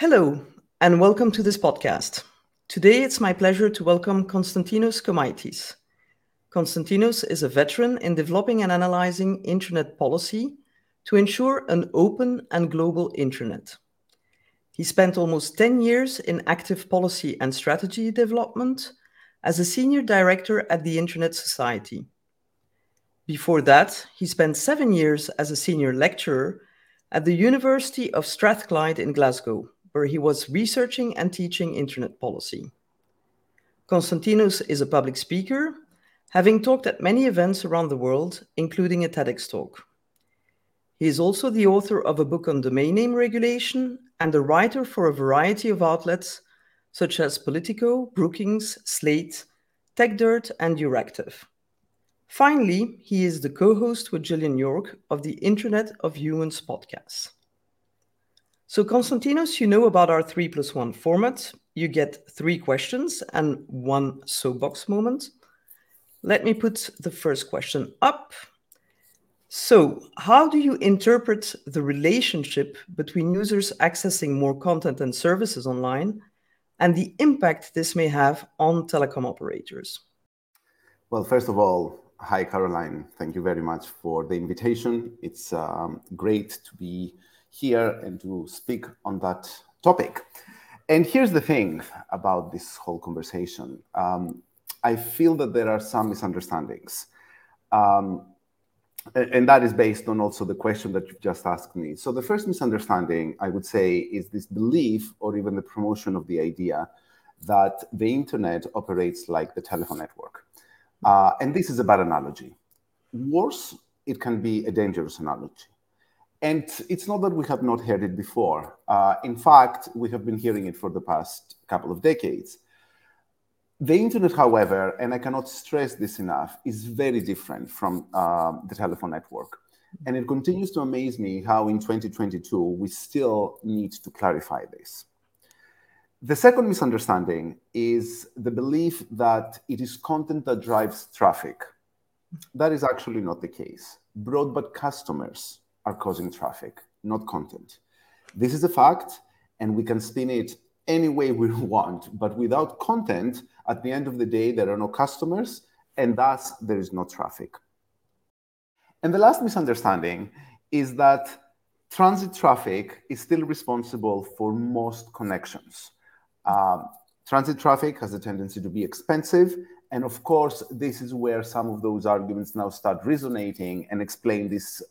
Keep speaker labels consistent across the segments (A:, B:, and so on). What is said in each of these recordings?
A: Hello, and welcome to this podcast. Today, it's my pleasure to welcome Konstantinos Komaitis. Konstantinos is a veteran in developing and analyzing internet policy to ensure an open and global internet. He spent almost 10 years in active policy and strategy development as a senior director at the Internet Society. Before that, he spent seven years as a senior lecturer at the University of Strathclyde in Glasgow, where he was researching and teaching internet policy. Konstantinos is a public speaker, having talked at many events around the world, including a TEDx talk. He is also the author of a book on domain name regulation and a writer for a variety of outlets such as Politico, Brookings, Slate, TechDirt, and Euractiv. Finally, he is the co host with Jillian York of the Internet of Humans podcast. So, Konstantinos, you know about our three plus one format. You get three questions and one soapbox moment. Let me put the first question up. So, how do you interpret the relationship between users accessing more content and services online and the impact this may have on telecom operators?
B: Well, first of all, hi, Caroline. Thank you very much for the invitation. It's um, great to be here and to speak on that topic. And here's the thing about this whole conversation um, I feel that there are some misunderstandings. Um, and that is based on also the question that you've just asked me. So, the first misunderstanding, I would say, is this belief or even the promotion of the idea that the internet operates like the telephone network. Uh, and this is a bad analogy. Worse, it can be a dangerous analogy. And it's not that we have not heard it before. Uh, in fact, we have been hearing it for the past couple of decades. The internet, however, and I cannot stress this enough, is very different from uh, the telephone network. And it continues to amaze me how in 2022 we still need to clarify this. The second misunderstanding is the belief that it is content that drives traffic. That is actually not the case. Broadband customers are causing traffic, not content. This is a fact, and we can spin it any way we want. But without content, at the end of the day, there are no customers, and thus there is no traffic. And the last misunderstanding is that transit traffic is still responsible for most connections. Um, transit traffic has a tendency to be expensive. And of course, this is where some of those arguments now start resonating and explain this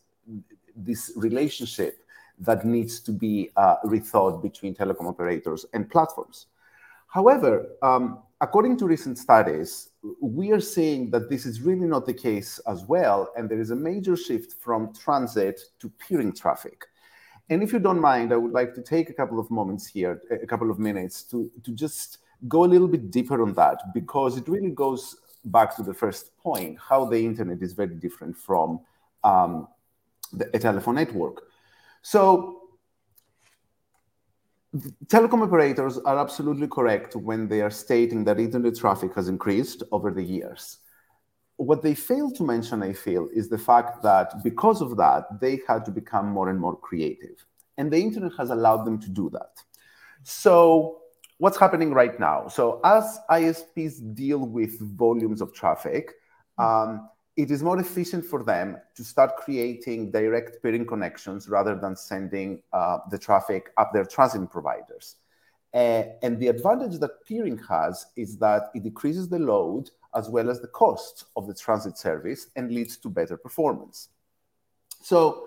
B: this relationship that needs to be uh, rethought between telecom operators and platforms. However, um, according to recent studies, we are seeing that this is really not the case as well, and there is a major shift from transit to peering traffic. And if you don't mind, I would like to take a couple of moments here, a couple of minutes, to, to just go a little bit deeper on that, because it really goes back to the first point how the internet is very different from um, a telephone network. So telecom operators are absolutely correct when they are stating that internet traffic has increased over the years. What they fail to mention, I feel, is the fact that because of that, they had to become more and more creative. And the internet has allowed them to do that. So, what's happening right now? So, as ISPs deal with volumes of traffic, um, it is more efficient for them to start creating direct peering connections rather than sending uh, the traffic up their transit providers. Uh, and the advantage that peering has is that it decreases the load as well as the cost of the transit service and leads to better performance. So,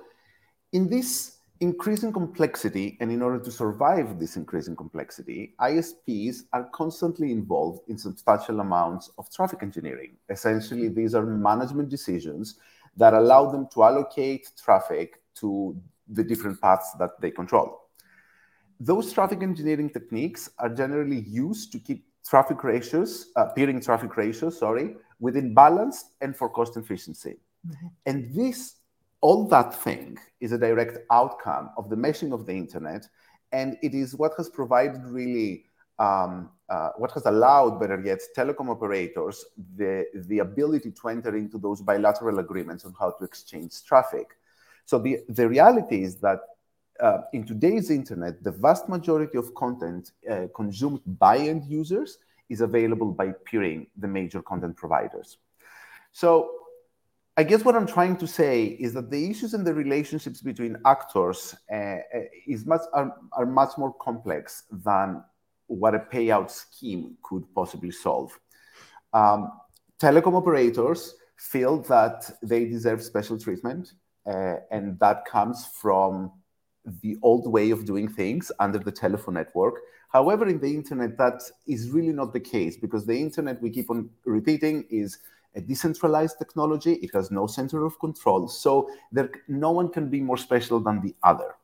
B: in this increasing complexity, and in order to survive this increasing complexity, ISPs are constantly involved in substantial amounts of traffic engineering. Essentially, these are management decisions that allow them to allocate traffic to the different paths that they control. Those traffic engineering techniques are generally used to keep traffic ratios, uh, peering traffic ratios, sorry, within balance and for cost efficiency. Mm-hmm. And this all that thing is a direct outcome of the meshing of the internet, and it is what has provided really um, uh, what has allowed, better yet, telecom operators the, the ability to enter into those bilateral agreements on how to exchange traffic. So the, the reality is that uh, in today's internet, the vast majority of content uh, consumed by end users is available by peering the major content providers. So I guess what I'm trying to say is that the issues and the relationships between actors uh, is much are, are much more complex than what a payout scheme could possibly solve. Um, telecom operators feel that they deserve special treatment, uh, and that comes from the old way of doing things under the telephone network. However, in the internet, that is really not the case because the internet, we keep on repeating, is a decentralized technology. It has no center of control. So there, no one can be more special than the other.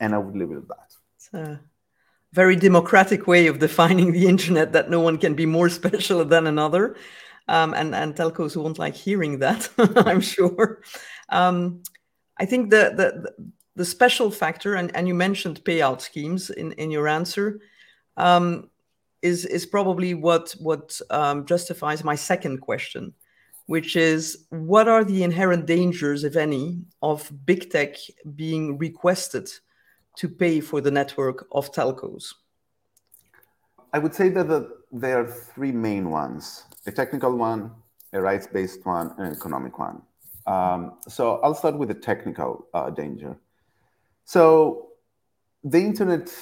B: And I would leave it at that.
A: It's a very democratic way of defining the internet that no one can be more special than another. Um, and, and telcos won't like hearing that, I'm sure. Um, I think the, the, the special factor, and, and you mentioned payout schemes in, in your answer, um, is, is probably what, what um, justifies my second question which is what are the inherent dangers, if any, of big tech being requested to pay for the network of telcos?
B: I would say that the, there are three main ones a technical one, a rights based one, and an economic one. Um, so I'll start with the technical uh, danger. So the internet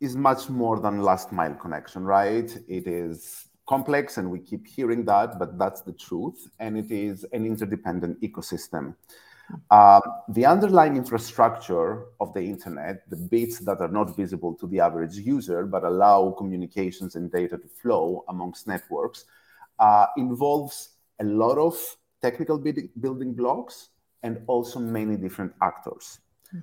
B: is much more than last mile connection, right? It is complex and we keep hearing that, but that's the truth. And it is an interdependent ecosystem. Uh, the underlying infrastructure of the internet, the bits that are not visible to the average user but allow communications and data to flow amongst networks, uh, involves a lot of technical building blocks and also many different actors. Mm.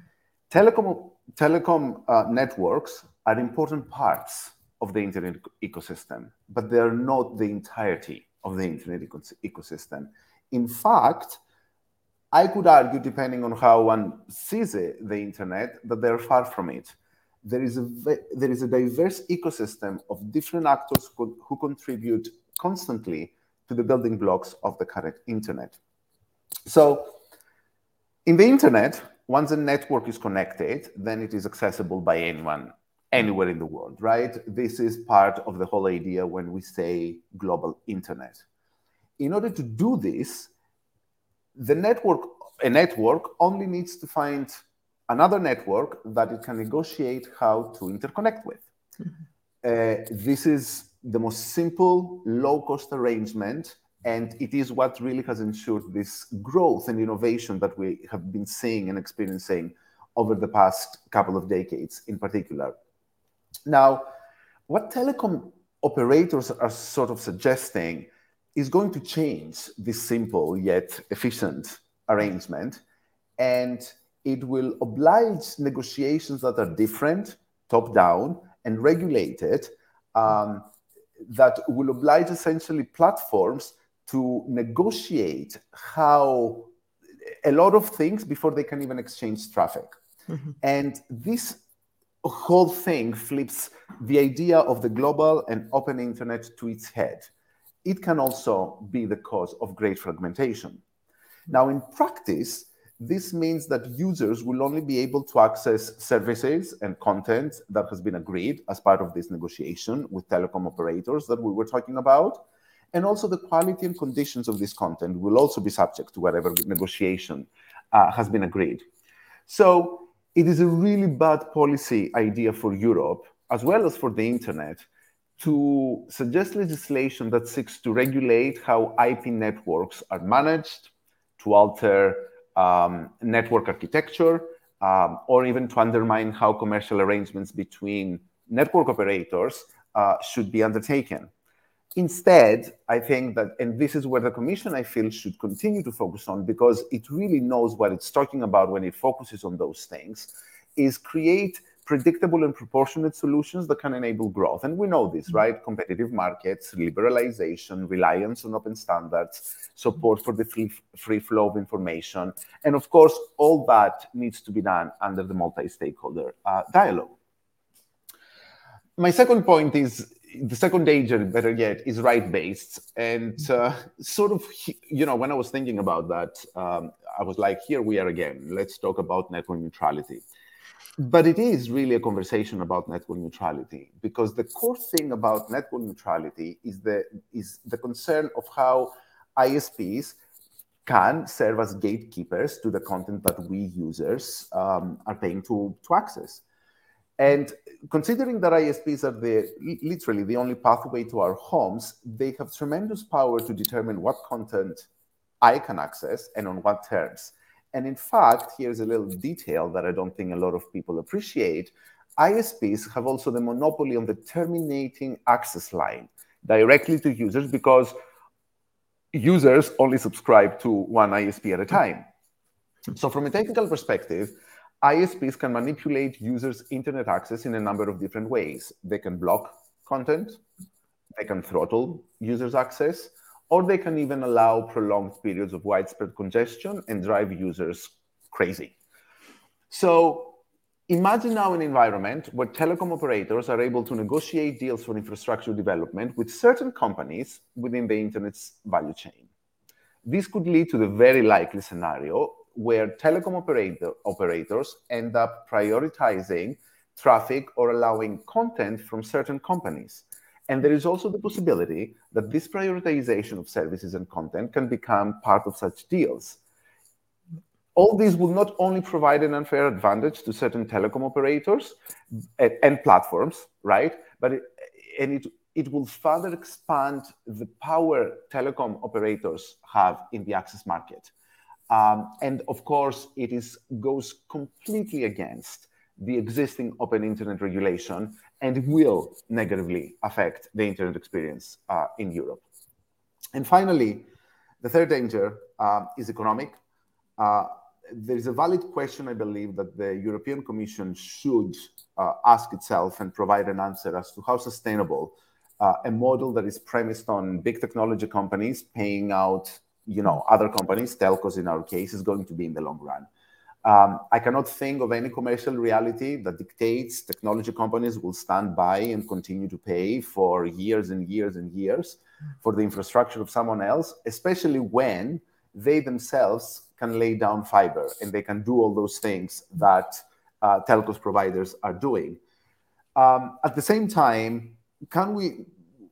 B: Telecom, telecom uh, networks are important parts of the internet ecosystem, but they are not the entirety of the internet ecosystem. In fact, I could argue, depending on how one sees it, the internet, that they're far from it. There is a there is a diverse ecosystem of different actors who, who contribute constantly to the building blocks of the current internet. So, in the internet, once a network is connected, then it is accessible by anyone anywhere in the world, right? This is part of the whole idea when we say global internet. In order to do this, the network, a network only needs to find another network that it can negotiate how to interconnect with. Mm-hmm. Uh, this is the most simple, low cost arrangement, and it is what really has ensured this growth and innovation that we have been seeing and experiencing over the past couple of decades in particular. Now, what telecom operators are sort of suggesting is going to change this simple yet efficient arrangement, and it will oblige negotiations that are different, top down, and regulated, um, that will oblige essentially platforms to negotiate how a lot of things before they can even exchange traffic. Mm-hmm. And this whole thing flips the idea of the global and open internet to its head. It can also be the cause of great fragmentation. Now, in practice, this means that users will only be able to access services and content that has been agreed as part of this negotiation with telecom operators that we were talking about. And also, the quality and conditions of this content will also be subject to whatever negotiation uh, has been agreed. So, it is a really bad policy idea for Europe, as well as for the internet, to suggest legislation that seeks to regulate how IP networks are managed, to alter um, network architecture, um, or even to undermine how commercial arrangements between network operators uh, should be undertaken. Instead, I think that, and this is where the Commission, I feel, should continue to focus on because it really knows what it's talking about when it focuses on those things, is create predictable and proportionate solutions that can enable growth. And we know this, mm-hmm. right? Competitive markets, liberalization, reliance on open standards, support for the free, free flow of information. And of course, all that needs to be done under the multi stakeholder uh, dialogue. My second point is the second danger, better yet, is right based. And uh, sort of, you know, when I was thinking about that, um, I was like, here we are again. Let's talk about network neutrality. but it is really a conversation about network neutrality because the core thing about network neutrality is the is the concern of how ISPs can serve as gatekeepers to the content that we users um, are paying to, to access. And considering that ISPs are the literally the only pathway to our homes, they have tremendous power to determine what content I can access and on what terms. And in fact, here's a little detail that I don't think a lot of people appreciate. ISPs have also the monopoly on the terminating access line directly to users because users only subscribe to one ISP at a time. So, from a technical perspective, ISPs can manipulate users' internet access in a number of different ways. They can block content, they can throttle users' access, or they can even allow prolonged periods of widespread congestion and drive users crazy. So imagine now an environment where telecom operators are able to negotiate deals for infrastructure development with certain companies within the internet's value chain. This could lead to the very likely scenario where telecom operator, operators end up prioritizing traffic or allowing content from certain companies and there is also the possibility that this prioritization of services and content can become part of such deals. All these will not only provide an unfair advantage to certain telecom operators and, and platforms, right? But it, and it, it will further expand the power telecom operators have in the access market. Um, and of course, it is goes completely against the existing open internet regulation and will negatively affect the internet experience uh, in Europe. And finally, the third danger uh, is economic. Uh, there is a valid question, I believe, that the European Commission should uh, ask itself and provide an answer as to how sustainable uh, a model that is premised on big technology companies paying out, you know, other companies, telcos in our case, is going to be in the long run. Um, I cannot think of any commercial reality that dictates technology companies will stand by and continue to pay for years and years and years for the infrastructure of someone else, especially when they themselves can lay down fiber and they can do all those things that uh, telcos providers are doing. Um, at the same time, can we?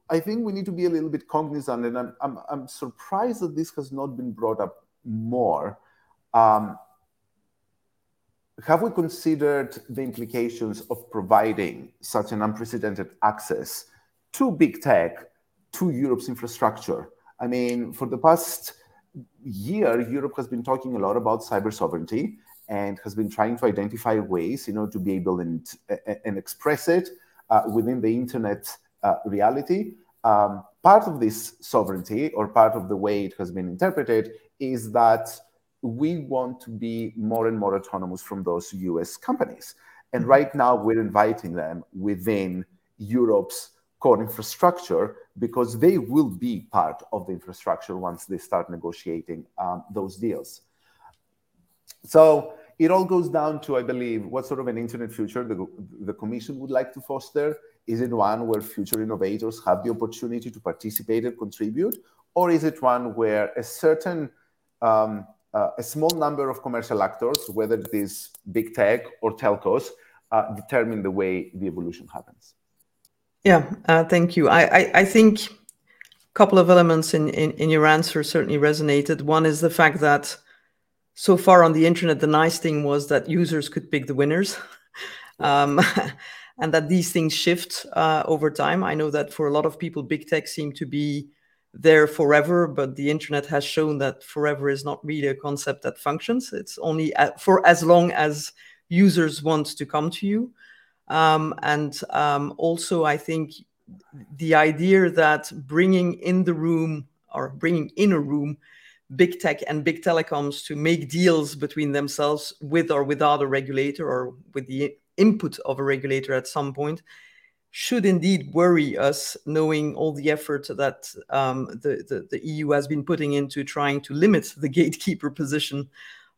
B: I think we need to be a little bit cognizant, and I'm, I'm, I'm surprised that this has not been brought up more. Um, have we considered the implications of providing such an unprecedented access to big tech, to Europe's infrastructure? I mean, for the past year, Europe has been talking a lot about cyber sovereignty and has been trying to identify ways, you know, to be able and, and express it uh, within the internet uh, reality. Um, part of this sovereignty, or part of the way it has been interpreted, is that we want to be more and more autonomous from those US companies. And mm-hmm. right now, we're inviting them within Europe's core infrastructure because they will be part of the infrastructure once they start negotiating um, those deals. So it all goes down to, I believe, what sort of an internet future the, the Commission would like to foster. Is it one where future innovators have the opportunity to participate and contribute? Or is it one where a certain um, uh, a small number of commercial actors, whether it is big tech or telcos, uh, determine the way the evolution happens.
A: Yeah, uh, thank you. I, I, I, think a couple of elements in, in, in your answer certainly resonated. One is the fact that so far on the internet, the nice thing was that users could pick the winners. um, and that these things shift uh, over time. I know that for a lot of people, big tech seem to be there forever, but the internet has shown that forever is not really a concept that functions. It's only for as long as users want to come to you. Um, and um, also, I think the idea that bringing in the room or bringing in a room big tech and big telecoms to make deals between themselves with or without a regulator or with the input of a regulator at some point should indeed worry us, knowing all the effort that um, the, the, the, EU has been putting into trying to limit the gatekeeper position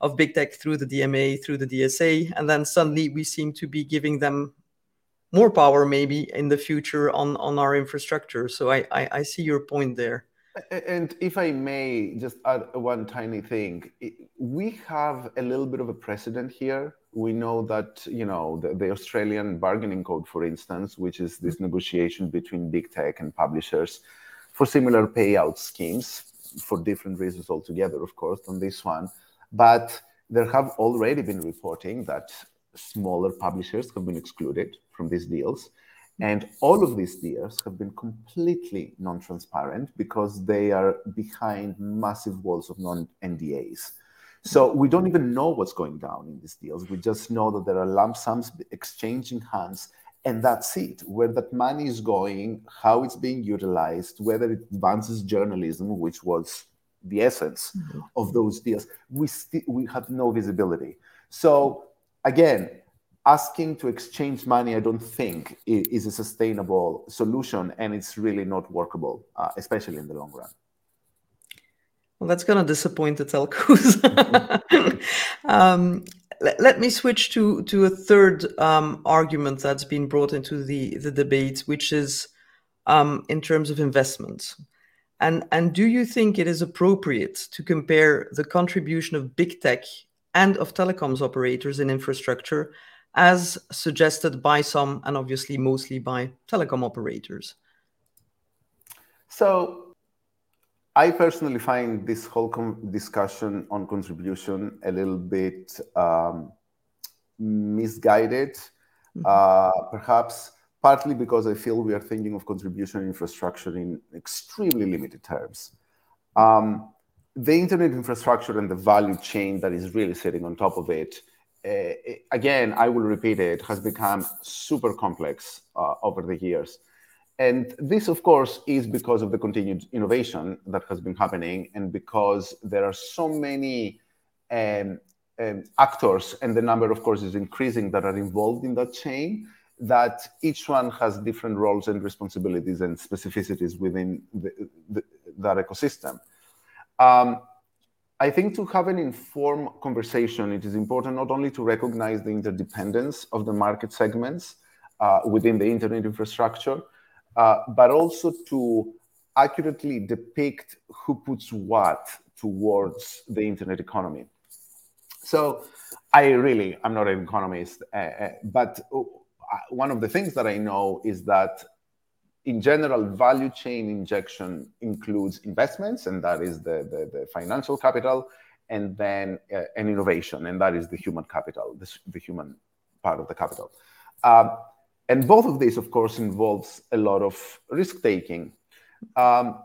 A: of big tech through the DMA, through the DSA. And then suddenly we seem to be giving them more power maybe in the future on, on our infrastructure. So I, I, I see your point there.
B: And if I may just add one tiny thing, we have a little bit of a precedent here. We know that, you know, the, the Australian bargaining code, for instance, which is this negotiation between big tech and publishers for similar payout schemes for different reasons altogether, of course, on this one. But there have already been reporting that smaller publishers have been excluded from these deals. And all of these deals have been completely non transparent because they are behind massive walls of non NDAs. So we don't even know what's going down in these deals. We just know that there are lump sums exchanging hands, and that's it. Where that money is going, how it's being utilized, whether it advances journalism, which was the essence mm-hmm. of those deals, we, st- we have no visibility. So again, asking to exchange money, I don't think is a sustainable solution, and it's really not workable, uh, especially in the long run.
A: Well, that's going to disappoint the telcos. um, let, let, me switch to to a third um, argument that's been brought into the the debate, which is um, in terms of investments. And and do you think it is appropriate to compare the contribution of big tech and of telecoms operators in infrastructure as suggested by some and obviously mostly by telecom operators?
B: So, I personally find this whole discussion on contribution a little bit um, misguided. Mm-hmm. Uh, perhaps partly because I feel we are thinking of contribution infrastructure in extremely limited terms. Um, the internet infrastructure and the value chain that is really sitting on top of it uh, again, I will repeat it, has become super complex uh, over the years. And this, of course, is because of the continued innovation that has been happening and because there are so many um, um, actors, and the number, of course, is increasing that are involved in that chain, that each one has different roles and responsibilities and specificities within the, the, that ecosystem. Um, I think to have an informed conversation, it is important not only to recognize the interdependence of the market segments uh, within the internet infrastructure, uh, but also to accurately depict who puts what towards the internet economy. So I really, I'm not an economist, uh, uh but uh, one of the things that I know is that in general, value chain injection includes investments, and that is the, the, the financial capital, and then uh, an innovation, and that is the human capital, the, the human part of the capital. Um, and both of these, of course, involves a lot of risk taking. Um,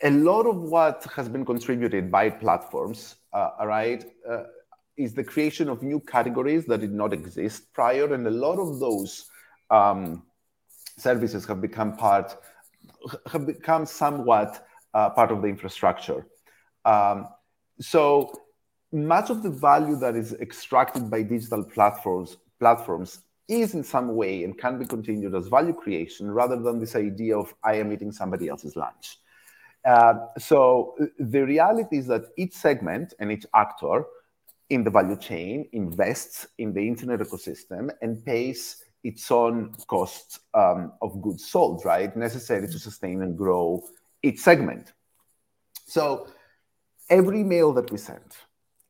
B: a lot of what has been contributed by platforms, uh, right, uh, is the creation of new categories that did not exist prior, and a lot of those um, services have become part, have become somewhat uh, part of the infrastructure. Um, so much of the value that is extracted by digital platforms platforms is in some way and can be continued as value creation rather than this idea of I am eating somebody else's lunch. Uh, so the reality is that each segment and each actor in the value chain invests in the internet ecosystem and pays its own cost um, of goods sold, right? Necessary to sustain and grow its segment. So every mail that we send,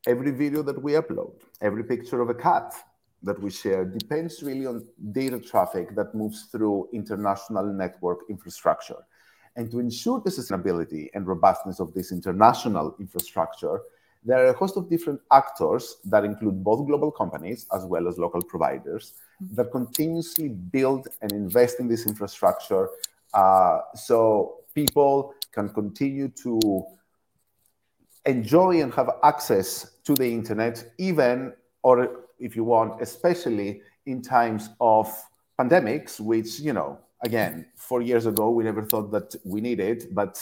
B: every video that we upload, every picture of a cat that we share depends really on data traffic that moves through international network infrastructure. And to ensure the sustainability and robustness of this international infrastructure, there are a host of different actors that include both global companies as well as local providers that continuously build and invest in this infrastructure uh, so people can continue to enjoy and have access to the internet, even, or if you want, especially in times of pandemics, which, you know, again, four years ago, we never thought that we needed, but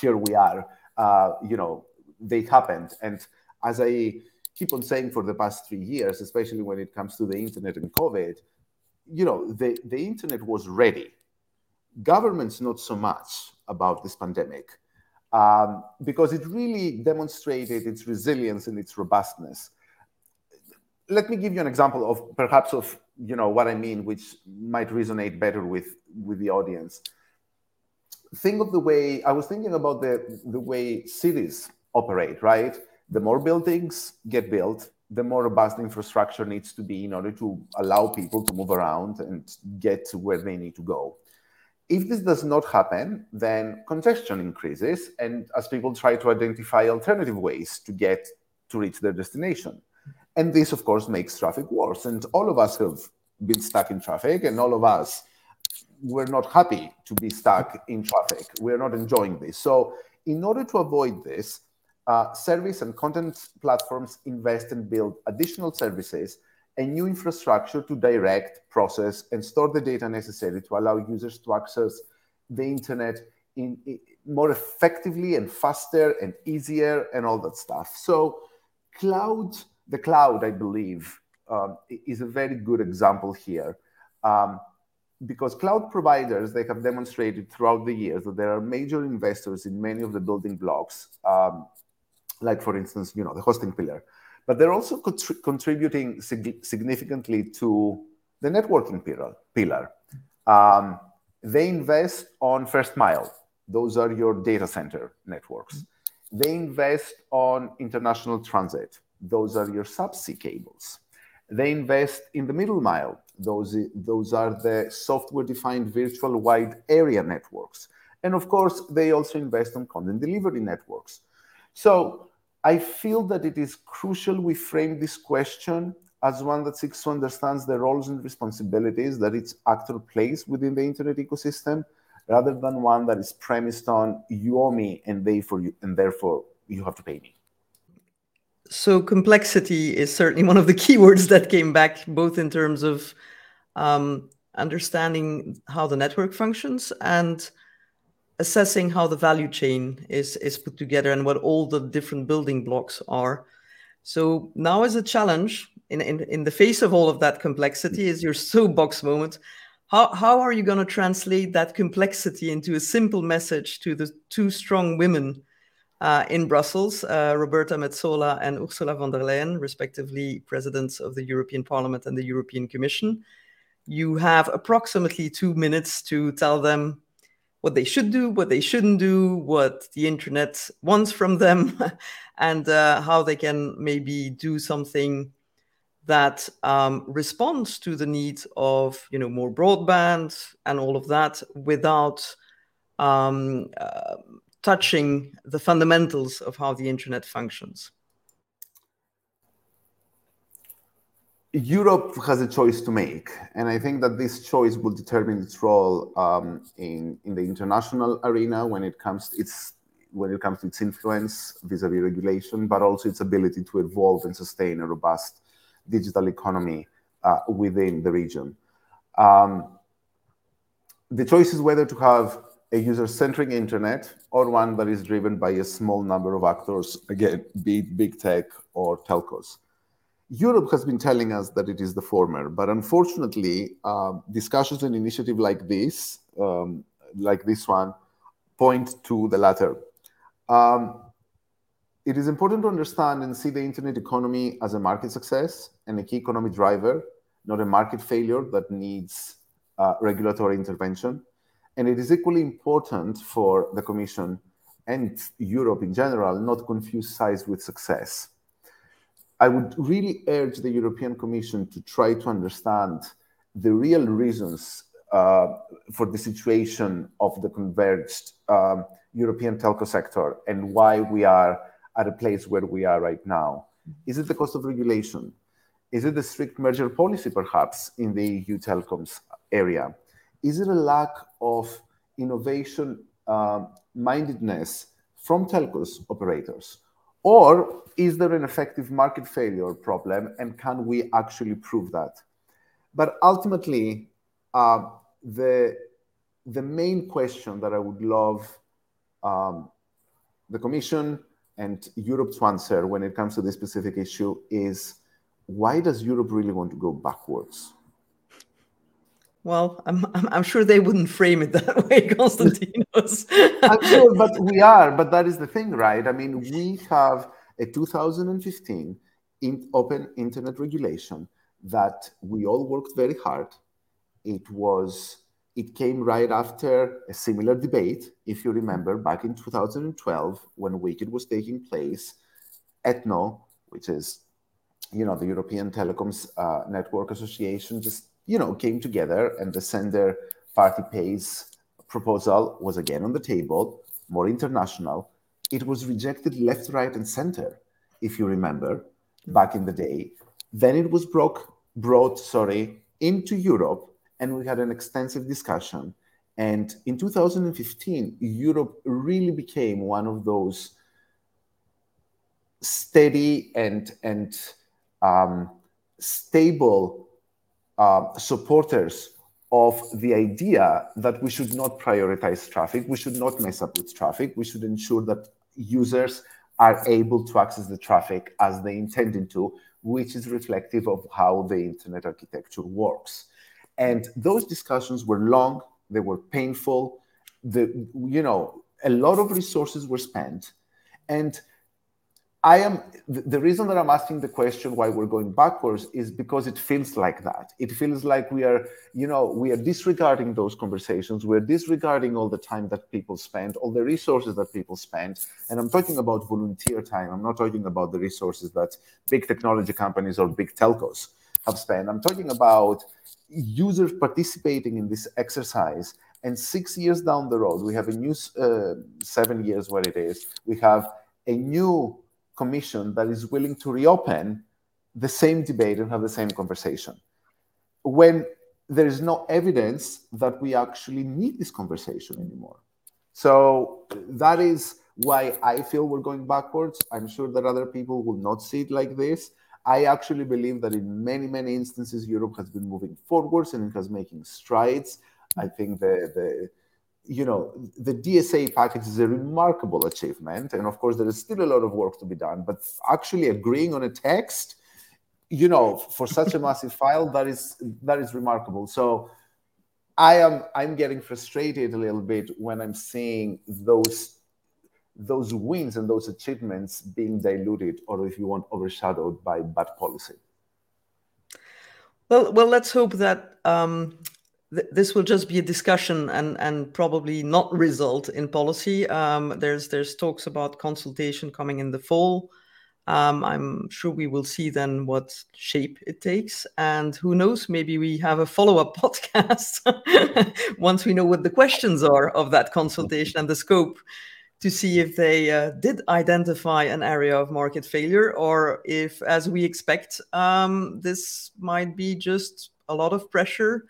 B: here we are. Uh, you know, they happened. And as I keep on saying for the past three years, especially when it comes to the internet and COVID, you know, the, the internet was ready. Governments not so much about this pandemic um, because it really demonstrated its resilience and its robustness. Let me give you an example of perhaps of you know what I mean, which might resonate better with with the audience. think of the way I was thinking about the, the way cities operate, right? The more buildings get built, the more robust infrastructure needs to be in order to allow people to move around and get to where they need to go. If this does not happen, then congestion increases, and as people try to identify alternative ways to get to reach their destination. And this, of course, makes traffic worse. And all of us have been stuck in traffic, and all of us we're not happy to be stuck in traffic. We're not enjoying this. So, in order to avoid this, uh, service and content platforms invest and build additional services and new infrastructure to direct, process, and store the data necessary to allow users to access the internet in, in more effectively and faster and easier and all that stuff. So, cloud, the cloud, I believe, um, is a very good example here. Um, because cloud providers they have demonstrated throughout the years that there are major investors in many of the building blocks um, like for instance you know the hosting pillar but they're also contributing sig- significantly to the networking pillar, pillar. Um, they invest on first mile those are your data center networks they invest on international transit those are your subsea cables they invest in the middle mile those, those are the software-defined virtual wide area networks. And of course, they also invest on content delivery networks. So I feel that it is crucial we frame this question as one that seeks to understand the roles and responsibilities that each actor plays within the internet ecosystem, rather than one that is premised on you owe me and they for you and therefore you have to pay me.
A: So complexity is certainly one of the keywords that came back, both in terms of um, understanding how the network functions and assessing how the value chain is is put together and what all the different building blocks are. So now is a challenge in, in, in the face of all of that complexity is your soapbox moment. How, how are you going to translate that complexity into a simple message to the two strong women uh, in Brussels, uh, Roberta Metsola and Ursula von der Leyen, respectively presidents of the European Parliament and the European Commission, you have approximately two minutes to tell them what they should do, what they shouldn't do, what the internet wants from them, and uh, how they can maybe do something that um, responds to the needs of you know more broadband and all of that without um, uh, touching the fundamentals of how the internet functions.
B: Europe has a choice to make, and I think that this choice will determine its role um, in in the international arena when it comes to its when it comes to its influence vis-a-vis regulation, but also its ability to evolve and sustain a robust digital economy uh, within the region. Um, the choice is whether to have a user-centric internet or one that is driven by a small number of actors, again, be it big tech or telcos. Europe has been telling us that it is the former, but unfortunately, uh, discussions and initiatives like this, um, like this one, point to the latter. Um, it is important to understand and see the internet economy as a market success and a key economic driver, not a market failure that needs uh, regulatory intervention. And it is equally important for the Commission and Europe in general not to confuse size with success. I would really urge the European Commission to try to understand the real reasons uh, for the situation of the converged um, European telco sector and why we are at a place where we are right now. Is it the cost of regulation? Is it the strict merger policy, perhaps, in the EU telecoms area? Is it a lack of innovation uh, mindedness from telcos operators? Or is there an effective market failure problem and can we actually prove that? But ultimately, uh, the, the main question that I would love um, the Commission and Europe to answer when it comes to this specific issue is why does Europe really want to go backwards?
A: Well, I'm, I'm, sure they wouldn't frame it that way, Konstantinos.
B: I'm sure, but we are. But that is the thing, right? I mean, we have a 2015 in open internet regulation that we all worked very hard. It was it came right after a similar debate, if you remember, back in 2012 when WCIT was taking place. ETNO, which is, you know, the European Telecoms uh, Network Association, just, you know, came together and the sender party pays proposal was again on the table, more international. It was rejected left, right, and center, if you remember, back in the day. Then it was broke, brought, sorry, into Europe and we had an extensive discussion. And in 2015, Europe really became one of those steady and and um, stable uh, supporters of the idea that we should not prioritize traffic, we should not mess up with traffic, we should ensure that users are able to access the traffic as they intended to, which is reflective of how the internet architecture works. And those discussions were long, they were painful. The, you know, a lot of resources were spent. And I am the reason that I'm asking the question why we're going backwards is because it feels like that. It feels like we are, you know, we are disregarding those conversations. We're disregarding all the time that people spend, all the resources that people spend. And I'm talking about volunteer time. I'm not talking about the resources that big technology companies or big telcos have spent. I'm talking about users participating in this exercise and six years down the road we have a new uh, seven years where it is we have a new commission that is willing to reopen the same debate and have the same conversation. When there is no evidence that we actually need this conversation anymore. So that is why i feel we're going backwards. I'm sure that other people will not see it like this. I actually believe that in many, many instances, Europe has been moving forwards and it has making strides. I think the, the you know, the DSA package is a remarkable achievement. And of course, there is still a lot of work to be done, but actually agreeing on a text, you know, for such a massive file, that is that is remarkable. So I am I'm getting frustrated a little bit when I'm seeing those those wins and those achievements being diluted or if you want overshadowed by bad policy
A: well well let's hope that um, th- this will just be a discussion and and probably not result in policy. Um, there's there's talks about consultation coming in the fall. Um, i'm sure we will see then what shape it takes. And who knows maybe we have a follow-up podcast once we know what the questions are of that consultation and the scope to see if they uh, did identify an area of market failure or if, as we expect, um, this might be just a lot of pressure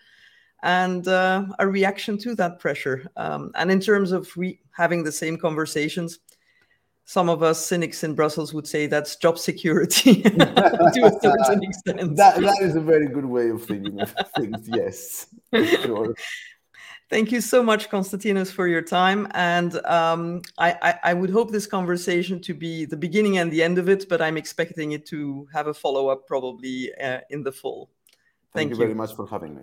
A: and uh, a reaction to that pressure. Um, and in terms of we having the same conversations, some of us cynics in Brussels would say that's job security to a certain extent.
B: That, that is a very good way of thinking of things, yes. Sure.
A: Thank you so much, Konstantinos, for your time. And um, I, I, I, would hope this conversation to be the beginning and the end of it, but I'm expecting it to have a follow up probably uh, in the fall.
B: Thank, Thank you, you very much for having me.